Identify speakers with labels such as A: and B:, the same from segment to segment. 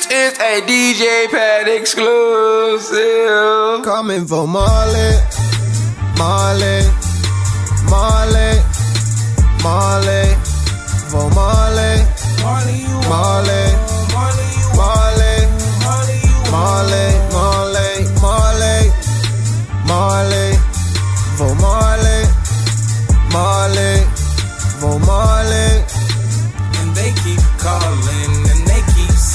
A: It's a DJ Pat exclusive.
B: Coming for Marley, Marley, Marley, Marley, for Marley,
C: Marley,
B: Marley,
C: Marley,
B: Marley,
C: Marley,
B: Marley, Marley, Marley, Marley, for Marley, Marley, for Marley.
C: And they keep calling and they keep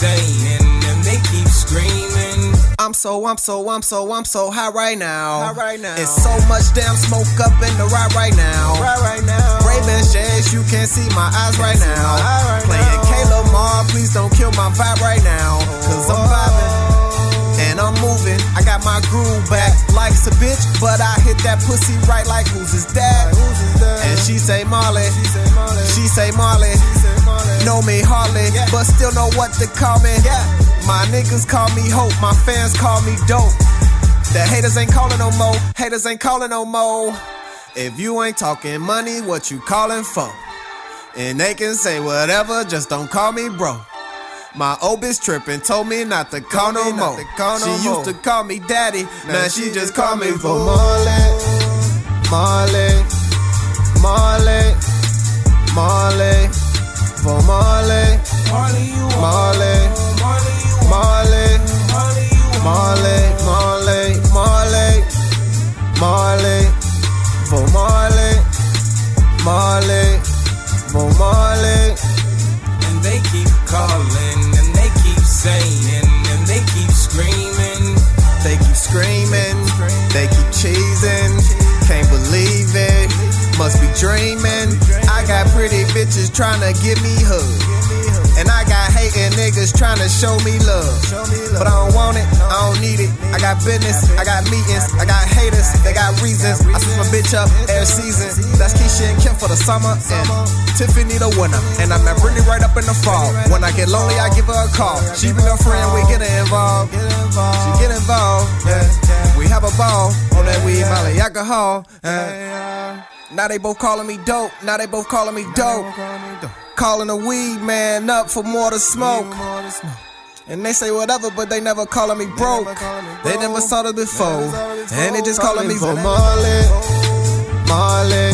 C: saying and they keep screaming.
B: I'm so, I'm so, I'm so, I'm so high right now.
C: High right now.
B: It's so much damn smoke up in the ride right now.
C: Right, right now.
B: Ray-Ban shades, you can't see my eyes right now.
C: eye right
B: Playing
C: now.
B: Kayla Mar, please don't kill my vibe right now. Cause I'm vibing and I'm moving. I got my groove back. Life's a bitch, but I hit that pussy right like who's his dad?
C: Who's his dad?
B: And she say Marley.
C: She say Marley.
B: She say Marley.
C: She.
B: Know me hardly,
C: Yeah.
B: but still know what to call me.
C: Yeah.
B: My niggas call me hope, my fans call me dope. The haters ain't calling no more, haters ain't calling no more. If you ain't talking money, what you calling for? And they can say whatever, just don't call me bro. My old bitch trippin', told me not to call no more.
C: call no
B: she
C: more.
B: used to call me daddy, now, she, just call me for.
C: Marley,
B: Marley, Marley, for Marley,
C: Marley,
B: for Marley.
C: And they keep calling and they keep saying and they keep screaming.
B: They keep screaming, they keep cheesing. Can't believe it, must be dreaming. I got pretty bitches tryna give me hugs. And I got hating niggas tryna show me love. But I don't want it, I don't need it. I got business, I got meetings, I got haters, they got reasons. I switch my bitch up every season. That's Keisha and Kim for the summer, and Tiffany the winter. And I'm met Brittany right up in the fall. When I get lonely, I give her a call. She be a friend, we get involved. She get involved, yeah. We have a ball on that weed, molly, alcohol. yeah. Now they both calling me dope. Now they both calling me dope. Calling the weed man up for more to smoke. And they say whatever, but they never calling me broke. They never saw it before. And they just calling me for Marley, Marley, Marley,